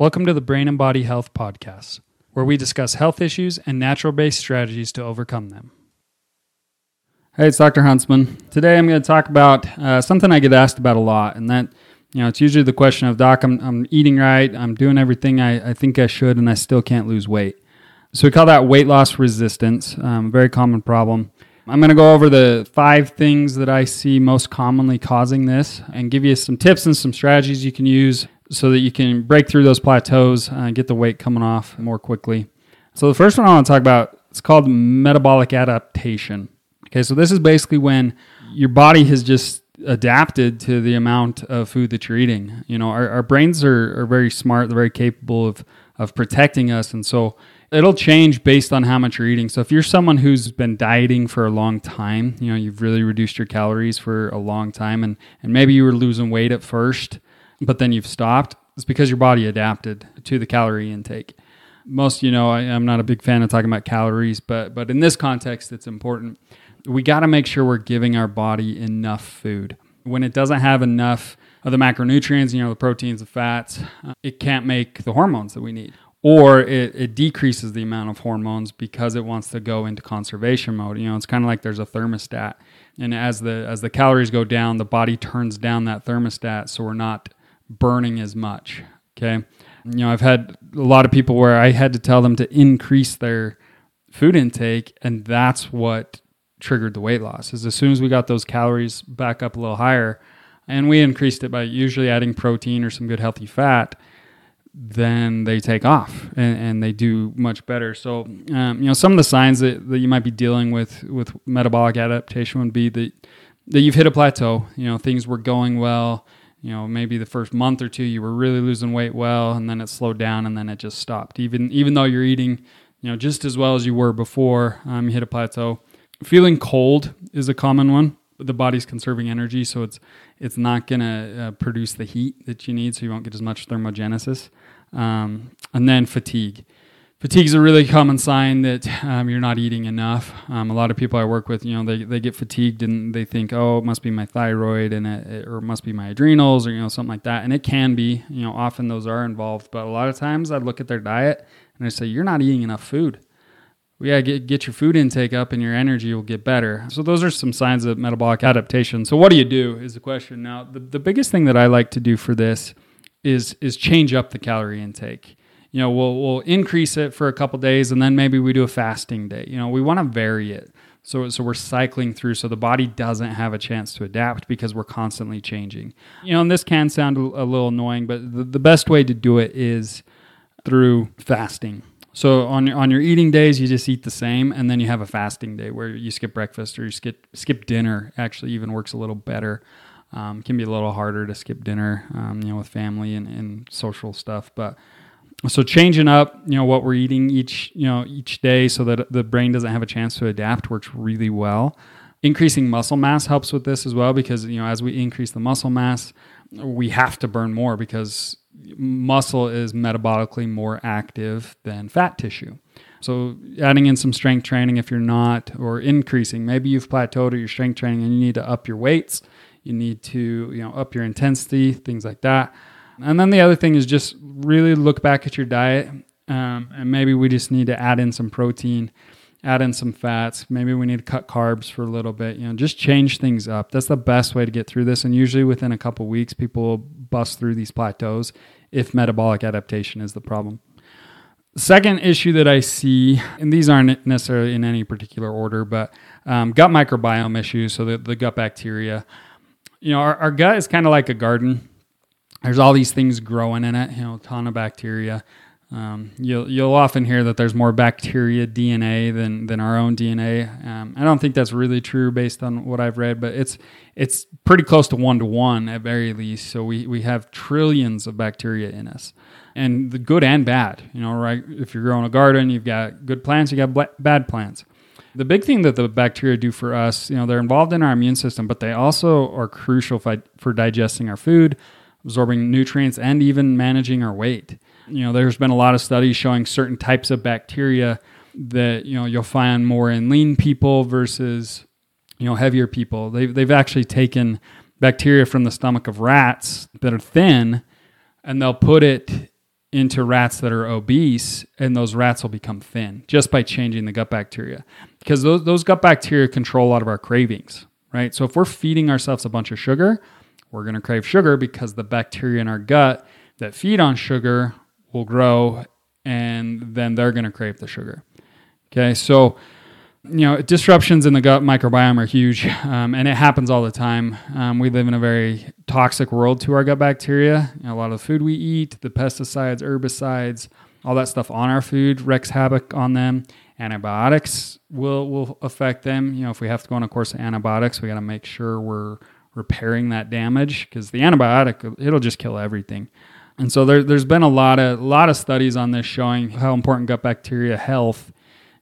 Welcome to the Brain and Body Health Podcast, where we discuss health issues and natural based strategies to overcome them. Hey, it's Dr. Huntsman. Today I'm going to talk about uh, something I get asked about a lot, and that, you know, it's usually the question of, Doc, I'm, I'm eating right, I'm doing everything I, I think I should, and I still can't lose weight. So we call that weight loss resistance, um, a very common problem. I'm going to go over the five things that I see most commonly causing this and give you some tips and some strategies you can use so that you can break through those plateaus and get the weight coming off more quickly. So the first one I want to talk about it's called metabolic adaptation. Okay, so this is basically when your body has just adapted to the amount of food that you're eating. You know, our, our brains are, are very smart, they're very capable of of protecting us, and so it'll change based on how much you're eating. So if you're someone who's been dieting for a long time, you know, you've really reduced your calories for a long time and and maybe you were losing weight at first but then you've stopped, it's because your body adapted to the calorie intake. Most, you know, I, am not a big fan of talking about calories, but but in this context, it's important. We got to make sure we're giving our body enough food. When it doesn't have enough of the macronutrients, you know, the proteins, the fats, uh, it can't make the hormones that we need. Or it, it decreases the amount of hormones because it wants to go into conservation mode. You know, it's kind of like there's a thermostat. And as the as the calories go down, the body turns down that thermostat so we're not burning as much. Okay. You know, I've had a lot of people where I had to tell them to increase their food intake, and that's what triggered the weight loss. Is as soon as we got those calories back up a little higher, and we increased it by usually adding protein or some good healthy fat, then they take off and, and they do much better. So, um, you know, some of the signs that, that you might be dealing with with metabolic adaptation would be that that you've hit a plateau. You know, things were going well you know maybe the first month or two you were really losing weight well and then it slowed down and then it just stopped. Even even though you're eating you know just as well as you were before um, you hit a plateau. Feeling cold is a common one. The body's conserving energy so it's it's not going to uh, produce the heat that you need so you won't get as much thermogenesis. Um, and then fatigue fatigue is a really common sign that um, you're not eating enough. Um, a lot of people I work with, you know, they, they get fatigued and they think, oh, it must be my thyroid and it, or it must be my adrenals or you know something like that. And it can be, you know, often those are involved. But a lot of times I look at their diet and I say, you're not eating enough food. We gotta get, get your food intake up and your energy will get better. So those are some signs of metabolic adaptation. So what do you do is the question. Now, the, the biggest thing that I like to do for this is is change up the calorie intake you know we'll we'll increase it for a couple days and then maybe we do a fasting day you know we want to vary it so so we're cycling through so the body doesn't have a chance to adapt because we're constantly changing you know and this can sound a, little annoying but the, the best way to do it is through fasting so on your on your eating days, you just eat the same, and then you have a fasting day where you skip breakfast or you skip skip dinner. Actually, even works a little better. Um, can be a little harder to skip dinner, um, you know, with family and, and social stuff. But so changing up you know what we're eating each you know each day so that the brain doesn't have a chance to adapt works really well. Increasing muscle mass helps with this as well because you know as we increase the muscle mass we have to burn more because muscle is metabolically more active than fat tissue. So adding in some strength training if you're not or increasing. Maybe you've plateaued at your strength training and you need to up your weights. You need to you know up your intensity things like that and then the other thing is just really look back at your diet. Um, and maybe we just need to add in some protein, add in some fats. Maybe we need to cut carbs for a little bit. You know, just change things up. That's the best way to get through this. And usually within a couple weeks, people will bust through these plateaus if metabolic adaptation is the problem. Second issue that I see, and these aren't necessarily in any particular order, but um, gut microbiome issues. So the, the gut bacteria. You know, our, our gut is kind of like a garden there's all these things growing in it, you know, a ton of bacteria. Um, you'll you'll often hear that there's more bacteria DNA than than our own DNA. Um, I don't think that's really true based on what I've read, but it's it's pretty close to one to one at very least. So we we have trillions of bacteria in us, and the good and bad. You know, right? If you're growing a garden, you've got good plants, you got bad plants. The big thing that the bacteria do for us, you know, they're involved in our immune system, but they also are crucial for, for digesting our food absorbing nutrients, and even managing our weight. You know, there's been a lot of studies showing certain types of bacteria that you know you'll find more in lean people versus you know heavier people. They've they've actually taken bacteria from the stomach of rats that are thin, and they'll put it into rats that are obese, and those rats will become thin just by changing the gut bacteria. Because those, those gut bacteria control a lot of our cravings, right? So if we're feeding ourselves a bunch of sugar, we're going to crave sugar because the bacteria in our gut that feed on sugar will grow and then they're going to crave the sugar. Okay, so you know disruptions in the gut microbiome are huge, um, and it happens all the time. Um, we live in a very toxic world to our gut bacteria. You know, a lot of the food we eat, the pesticides, herbicides, all that stuff on our food wreaks havoc on them. Antibiotics will will affect them. You know, if we have to go on a course of antibiotics, we got to make sure we're repairing that damage because the antibiotic it'll just kill everything. And so there, has been a lot of lot of studies on this showing how important gut bacteria health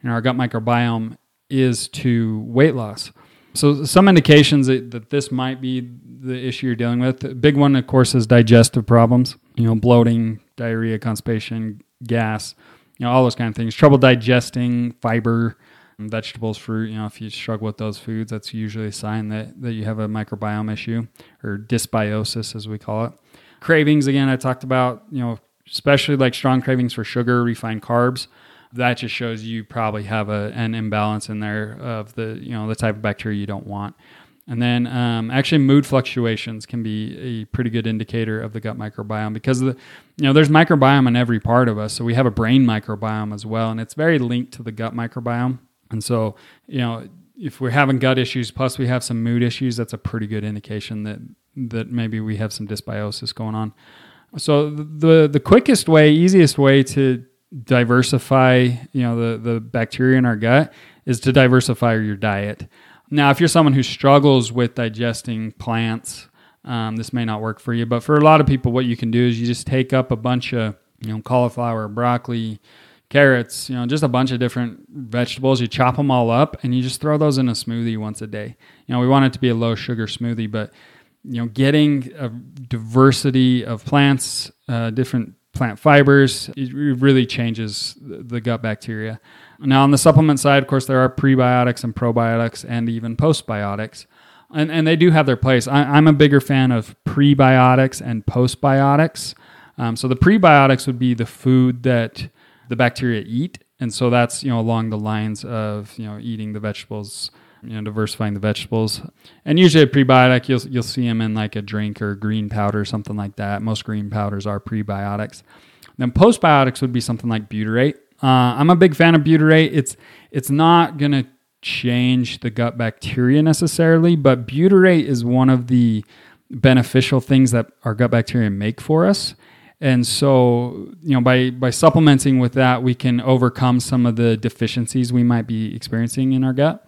and our gut microbiome is to weight loss. So some indications that, that this might be the issue you're dealing with. Big one, of course, is digestive problems. You know, bloating, diarrhea, constipation, gas. You know, all those kind of things. Trouble digesting fiber, vegetables, fruit. You know, if you struggle with those foods, that's usually a sign that that you have a microbiome issue or dysbiosis, as we call it. Cravings, again, I talked about, you know, especially like strong cravings for sugar, refined carbs. That just shows you probably have a, an imbalance in there of the, you know, the type of bacteria you don't want. And then um, actually mood fluctuations can be a pretty good indicator of the gut microbiome because the, you know, there's microbiome in every part of us. So we have a brain microbiome as well, and it's very linked to the gut microbiome. And so, you know, if we're having gut issues, plus we have some mood issues, that's a pretty good indication that that maybe we have some dysbiosis going on. So the the quickest way, easiest way to diversify, you know, the the bacteria in our gut is to diversify your diet. Now, if you're someone who struggles with digesting plants, um, this may not work for you. But for a lot of people, what you can do is you just take up a bunch of, you know, cauliflower, broccoli, carrots, you know, just a bunch of different vegetables. You chop them all up and you just throw those in a smoothie once a day. You know, we want it to be a low sugar smoothie, but you know, getting a diversity of plants, uh, different plant fibers, it really changes the gut bacteria. Now, on the supplement side, of course, there are prebiotics and probiotics and even postbiotics. And, and they do have their place. I, am a bigger fan of prebiotics and postbiotics. Um, so the prebiotics would be the food that the bacteria eat. And so that's, you know, along the lines of, you know, eating the vegetables, you know, diversifying the vegetables. And usually a prebiotic, you'll you'll see them in like a drink or green powder, or something like that. Most green powders are prebiotics. Then postbiotics would be something like butyrate. Uh, I'm a big fan of butyrate. It's it's not gonna change the gut bacteria necessarily, but butyrate is one of the beneficial things that our gut bacteria make for us. And so, you know, by by supplementing with that, we can overcome some of the deficiencies we might be experiencing in our gut.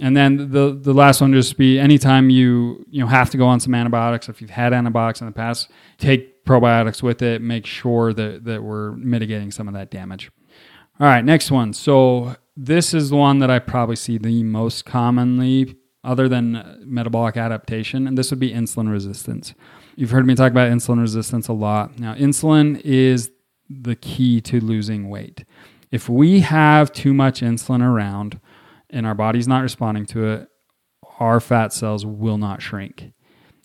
And then the the last one just be anytime you you know have to go on some antibiotics, if you've had antibiotics in the past, take probiotics with it. Make sure that that we're mitigating some of that damage. All right, next one. So this is the one that I probably see the most commonly, other than metabolic adaptation, and this would be insulin resistance. You've heard me talk about insulin resistance a lot. Now, insulin is the key to losing weight. If we have too much insulin around, and our body's not responding to it, our fat cells will not shrink.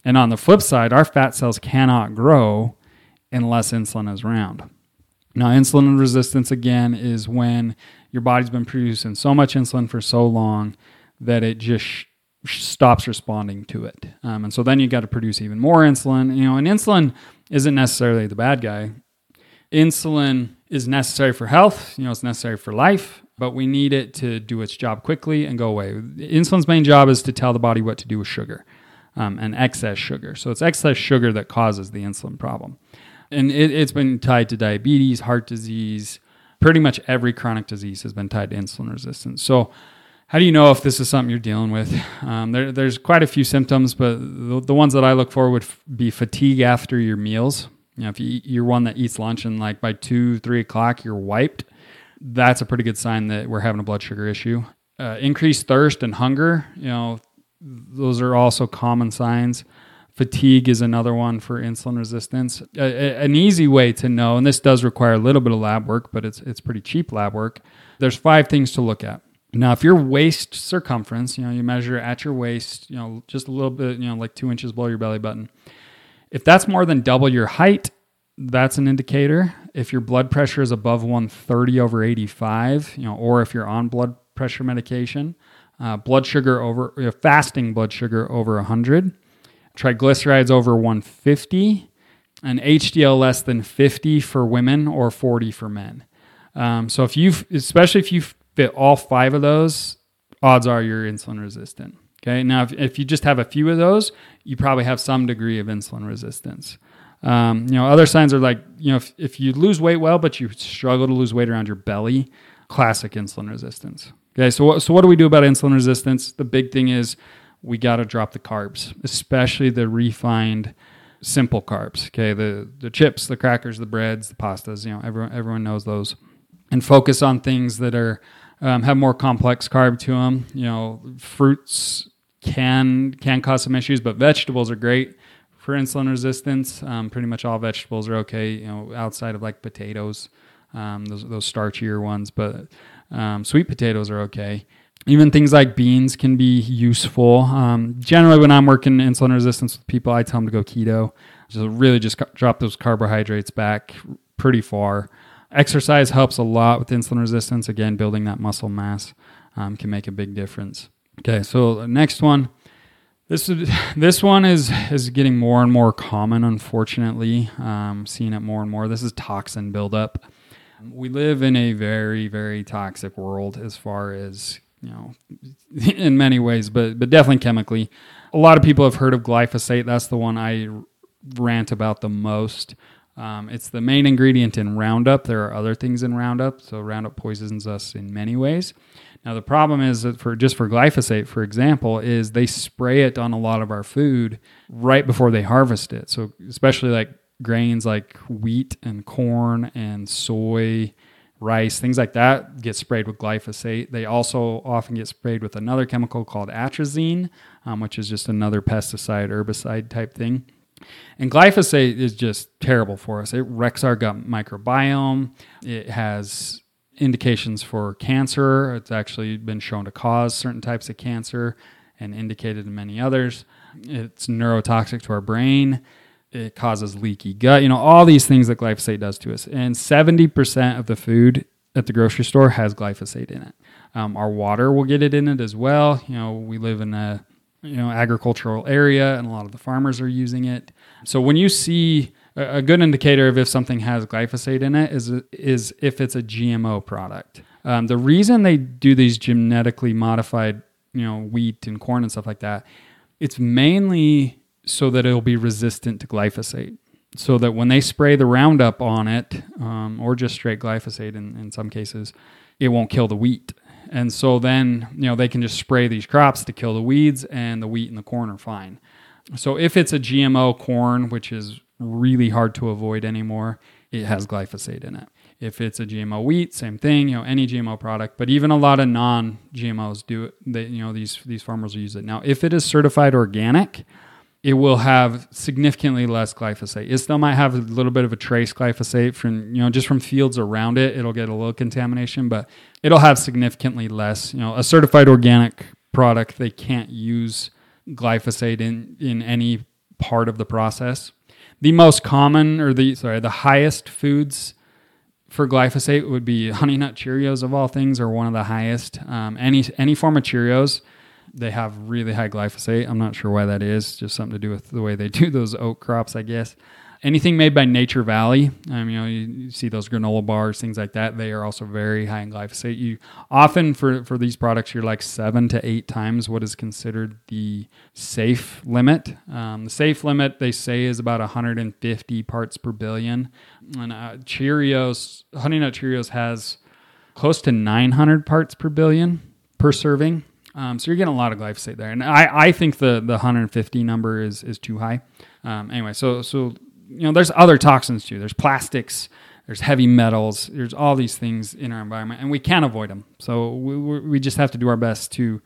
And on the flip side, our fat cells cannot grow unless insulin is around. Now, insulin resistance again is when your body's been producing so much insulin for so long that it just stops responding to it. Um, and so then you got to produce even more insulin. You know, and insulin isn't necessarily the bad guy. Insulin is necessary for health, you know, it's necessary for life but we need it to do its job quickly and go away. Insulin's main job is to tell the body what to do with sugar um, and excess sugar. So it's excess sugar that causes the insulin problem. And it, it's been tied to diabetes, heart disease, pretty much every chronic disease has been tied to insulin resistance. So, how do you know if this is something you're dealing with? Um, there, there's quite a few symptoms, but the, the, ones that I look for would f- be fatigue after your meals. You know, if you, you're one that eats lunch and like by two, three o'clock, you're wiped, that's a pretty good sign that we're having a blood sugar issue. Uh, increased thirst and hunger, you know, those are also common signs. Fatigue is another one for insulin resistance. A, a, an easy way to know, and this does require a little bit of lab work, but it's it's pretty cheap lab work. There's five things to look at. Now, if your waist circumference, you know, you measure at your waist, you know, just a little bit, you know, like two inches below your belly button. If that's more than double your height, that's an indicator. if your blood pressure is above 130 over 85, you know, or if you're on blood pressure medication, uh, blood sugar over uh, fasting blood sugar over 100, triglycerides over 150, and HDL less than 50 for women or 40 for men. Um, so if you, especially if you fit all five of those, odds are you're insulin resistant. Okay. Now, if, if you just have a few of those, you probably have some degree of insulin resistance. Um, you know, other signs are like, you know, if, if you lose weight well, but you struggle to lose weight around your belly, classic insulin resistance. Okay. So, what, so what do we do about insulin resistance? The big thing is we got to drop the carbs, especially the refined simple carbs. Okay. The, the chips, the crackers, the breads, the pastas, you know, everyone, everyone knows those and focus on things that are, um, have more complex carb to them. You know, fruits can can cause some issues, but vegetables are great for insulin resistance. Um, pretty much all vegetables are okay. You know, outside of like potatoes, um, those those starchier ones, but um, sweet potatoes are okay. Even things like beans can be useful. Um, generally, when I'm working insulin resistance with people, I tell them to go keto. Just really just drop those carbohydrates back pretty far. Exercise helps a lot with insulin resistance. Again, building that muscle mass um, can make a big difference. Okay, so next one. This is, this one is is getting more and more common. Unfortunately, um, seeing it more and more. This is toxin buildup. We live in a very very toxic world as far as you know, in many ways, but but definitely chemically. A lot of people have heard of glyphosate. That's the one I rant about the most. Um, it's the main ingredient in Roundup. There are other things in Roundup, so Roundup poisons us in many ways. Now the problem is that for just for glyphosate, for example, is they spray it on a lot of our food right before they harvest it. So especially like grains like wheat and corn and soy, rice, things like that get sprayed with glyphosate. They also often get sprayed with another chemical called atrazine, um, which is just another pesticide, herbicide type thing. And glyphosate is just terrible for us. It wrecks our gut microbiome. It has indications for cancer. It's actually been shown to cause certain types of cancer and indicated in many others. It's neurotoxic to our brain. It causes leaky gut. You know, all these things that glyphosate does to us. And 70% of the food at the grocery store has glyphosate in it. Um, our water will get it in it as well. You know, we live in a you know agricultural area and a lot of the farmers are using it. So when you see a good indicator of if something has glyphosate in it is is if it's a gmo product. Um, the reason they do these genetically modified you know wheat and corn and stuff like that it's mainly so that it'll be resistant to glyphosate. So that when they spray the roundup on it um, or just straight glyphosate in, in some cases it won't kill the wheat and so then, you know, they can just spray these crops to kill the weeds and the wheat and the corn are fine. So if it's a GMO corn, which is really hard to avoid anymore, it has glyphosate in it. If it's a GMO wheat, same thing, you know, any GMO product, but even a lot of non-GMOs do it. They, you know, these these farmers use it. Now, if it is certified organic, it will have significantly less glyphosate. It still might have a little bit of a trace glyphosate from, you know, just from fields around it. It'll get a little contamination, but it'll have significantly less. You know, a certified organic product, they can't use glyphosate in, in any part of the process. The most common or the sorry, the highest foods for glyphosate would be honey nut Cheerios of all things, are one of the highest. Um, any any form of Cheerios they have really high glyphosate. I'm not sure why that is. Just something to do with the way they do those oat crops, I guess. Anything made by Nature Valley, um, you know, you, you, see those granola bars, things like that. They are also very high in glyphosate. You often for for these products, you're like seven to eight times what is considered the safe limit. Um, the safe limit they say is about 150 parts per billion. And uh, Cheerios, Honey Nut Cheerios has close to 900 parts per billion per serving. Um, so you're getting a lot of glyphosate there, and I, I think the the 150 number is is too high. Um, anyway, so so you know there's other toxins too. There's plastics, there's heavy metals, there's all these things in our environment, and we can't avoid them. So we we just have to do our best to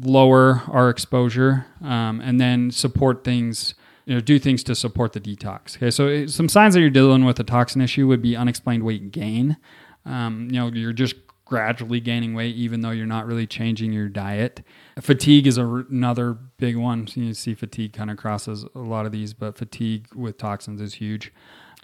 lower our exposure, um, and then support things. You know, do things to support the detox. Okay, so eh, some signs that you're dealing with a toxin issue would be unexplained weight gain. Um, you know, you're just gradually gaining weight even though you're not really changing your diet. Fatigue is another big one. You see fatigue kind of crosses a lot of these, but fatigue with toxins is huge.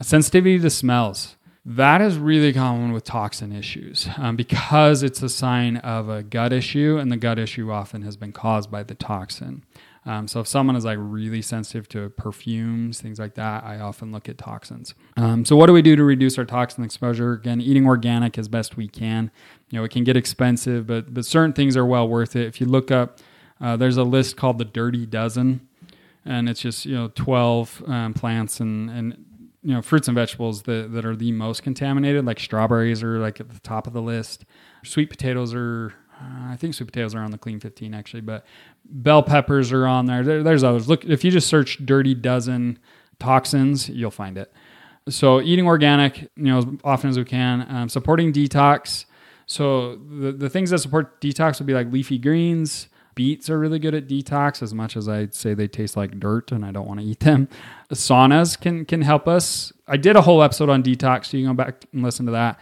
Sensitivity to smells. That is really common with toxin issues um, because it's a sign of a gut issue, and the gut issue often has been caused by the toxin. Um, so if someone is like really sensitive to perfumes, things like that, I often look at toxins. Um, so what do we do to reduce our toxin exposure? Again, eating organic as best we can. You know, it can get expensive, but but certain things are well worth it. If you look up, uh, there's a list called the Dirty Dozen, and it's just you know 12 um, plants and and you know fruits and vegetables that, that are the most contaminated like strawberries are like at the top of the list sweet potatoes are uh, i think sweet potatoes are on the clean 15 actually but bell peppers are on there. there there's others look if you just search dirty dozen toxins you'll find it so eating organic you know as often as we can um, supporting detox so the, the things that support detox would be like leafy greens beets are really good at detox as much as I'd say they taste like dirt and I don't want to eat them. Saunas can can help us. I did a whole episode on detox, so you can go back and listen to that.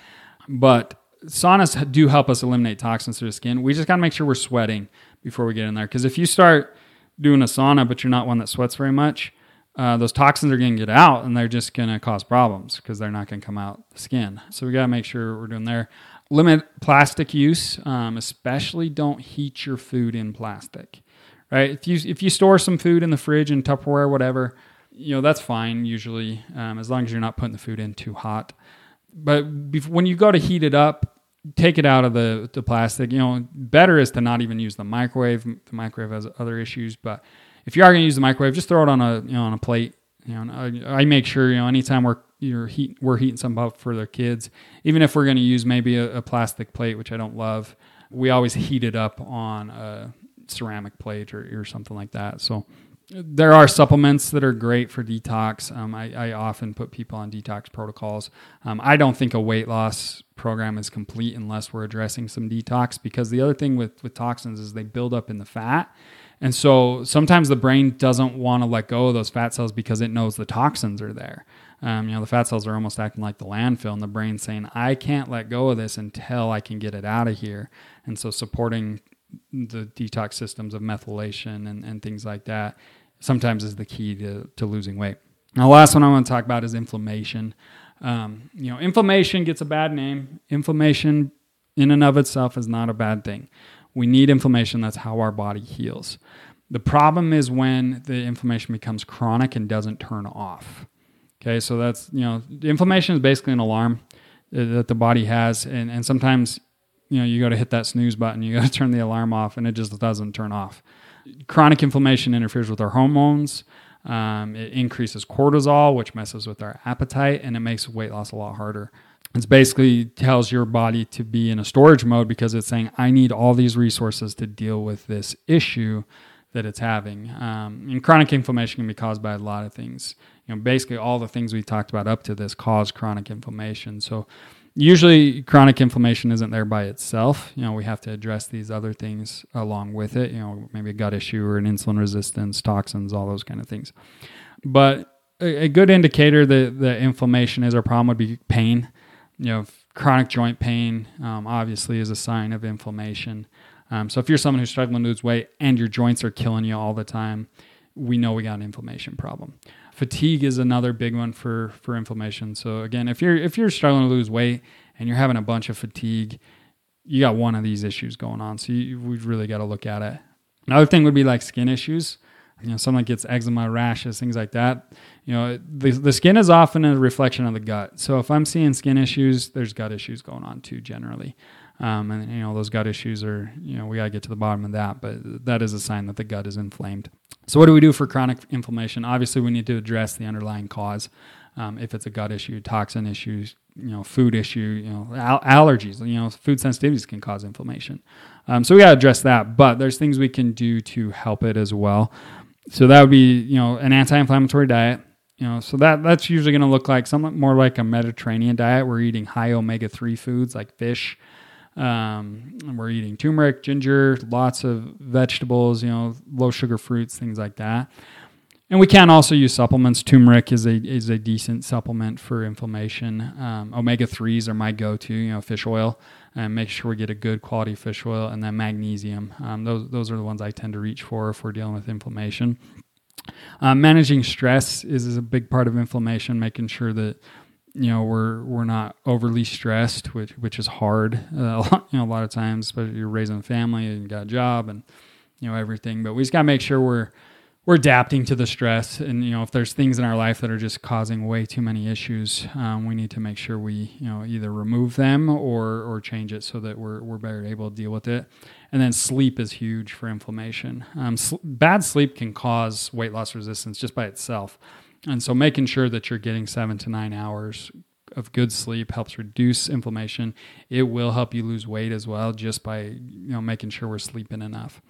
But saunas do help us eliminate toxins through the skin. We just got to make sure we're sweating before we get in there because if you start doing a sauna but you're not one that sweats very much, uh, those toxins are going to get out and they're just going to cause problems because they're not going to come out the skin. So we got to make sure we're doing there limit plastic use, um, especially don't heat your food in plastic. Right? If you if you store some food in the fridge in Tupperware, whatever, you know that's fine usually, um, as long as you're not putting the food in too hot. But when you go to heat it up, take it out of the, the plastic. You know, better is to not even use the microwave. The microwave has other issues, but if you are going to use the microwave, just throw it on a you know on a plate. You know, I, I make sure you know anytime we're you're heat we're heating something up for their kids even if we're going to use maybe a, a, plastic plate which i don't love we always heat it up on a ceramic plate or, or something like that. So there are supplements that are great for detox. Um, I, I, often put people on detox protocols. Um, i don't think a weight loss program is complete unless we're addressing some detox because the other thing with, with toxins is they build up in the fat and so sometimes the brain doesn't want to let go of those fat cells because it knows the toxins are there um, you know, the fat cells are almost acting like the landfill, and the brain saying, "I can't let go of this until I can get it out of here." And so, supporting the detox systems of methylation and, and things like that sometimes is the key to, to losing weight. Now, the last one I want to talk about is inflammation. Um, you know, inflammation gets a bad name. Inflammation, in and of itself, is not a bad thing. We need inflammation. That's how our body heals. The problem is when the inflammation becomes chronic and doesn't turn off. Okay, so that's you know, inflammation is basically an alarm that the body has, and and sometimes you know you got to hit that snooze button, you got to turn the alarm off, and it just doesn't turn off. Chronic inflammation interferes with our hormones. Um, it increases cortisol, which messes with our appetite, and it makes weight loss a lot harder. It basically tells your body to be in a storage mode because it's saying, I need all these resources to deal with this issue that it's having. Um, and chronic inflammation can be caused by a lot of things you know, basically all the things we talked about up to this cause chronic inflammation. So usually chronic inflammation isn't there by itself. You know, we have to address these other things along with it, you know, maybe a gut issue or an insulin resistance, toxins, all those kind of things. But a, a good indicator that the inflammation is a problem would be pain. You know, chronic joint pain um, obviously is a sign of inflammation. Um, so if you're someone who's struggling to lose weight and your joints are killing you all the time, we know we got an inflammation problem. Fatigue is another big one for for inflammation. So again, if you're if you're struggling to lose weight and you're having a bunch of fatigue, you got one of these issues going on. So you, we've really got to look at it. Another thing would be like skin issues. You know, someone gets eczema, rashes, things like that. You know, the, the skin is often a reflection of the gut. So if I'm seeing skin issues, there's gut issues going on too, generally. Um, and you know those gut issues are you know we got to get to the bottom of that but that is a sign that the gut is inflamed. So what do we do for chronic inflammation? Obviously we need to address the underlying cause. Um, if it's a gut issue toxin issues you know food issue you know al- allergies you know food sensitivities can cause inflammation. Um, so we got to address that but there's things we can do to help it as well. So that would be you know an anti-inflammatory diet you know so that that's usually going to look like something more like a mediterranean diet we're eating high omega-3 foods like fish um, we're eating turmeric, ginger, lots of vegetables, you know, low sugar fruits, things like that. And we can also use supplements. Turmeric is a is a decent supplement for inflammation. Um, Omega threes are my go to. You know, fish oil, and make sure we get a good quality fish oil, and then magnesium. Um, those those are the ones I tend to reach for if we're dealing with inflammation. Um, managing stress is, is a big part of inflammation. Making sure that you know we're we're not overly stressed, which which is hard. Uh, a lot, you know, a lot of times, but you're raising a family and got a job and you know everything. But we just got to make sure we're we're adapting to the stress and you know if there's things in our life that are just causing way too many issues um, we need to make sure we you know either remove them or or change it so that we're, we're better able to deal with it and then sleep is huge for inflammation um, sl- bad sleep can cause weight loss resistance just by itself and so making sure that you're getting seven to nine hours of good sleep helps reduce inflammation it will help you lose weight as well just by you know making sure we're sleeping enough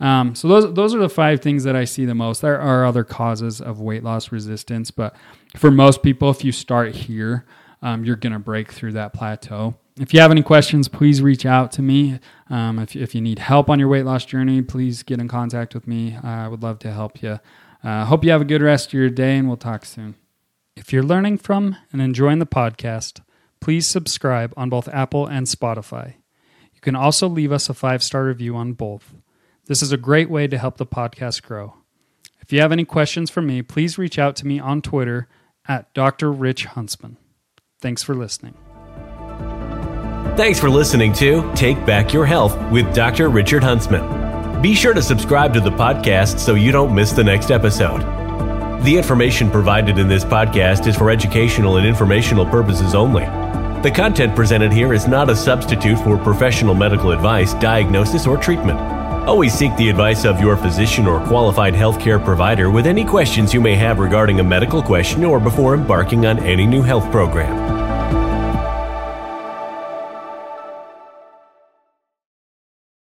um, so those those are the five things that I see the most. There are other causes of weight loss resistance, but for most people, if you start here, um, you're going to break through that plateau. If you have any questions, please reach out to me. Um, if, if you need help on your weight loss journey, please get in contact with me. I would love to help you. Uh, hope you have a good rest of your day, and we'll talk soon. If you're learning from and enjoying the podcast, please subscribe on both Apple and Spotify. You can also leave us a five star review on both. This is a great way to help the podcast grow. If you have any questions for me, please reach out to me on Twitter at Dr. Rich Huntsman. Thanks for listening. Thanks for listening to Take Back Your Health with Dr. Richard Huntsman. Be sure to subscribe to the podcast so you don't miss the next episode. The information provided in this podcast is for educational and informational purposes only. The content presented here is not a substitute for professional medical advice, diagnosis, or treatment. Always seek the advice of your physician or qualified healthcare provider with any questions you may have regarding a medical question or before embarking on any new health program.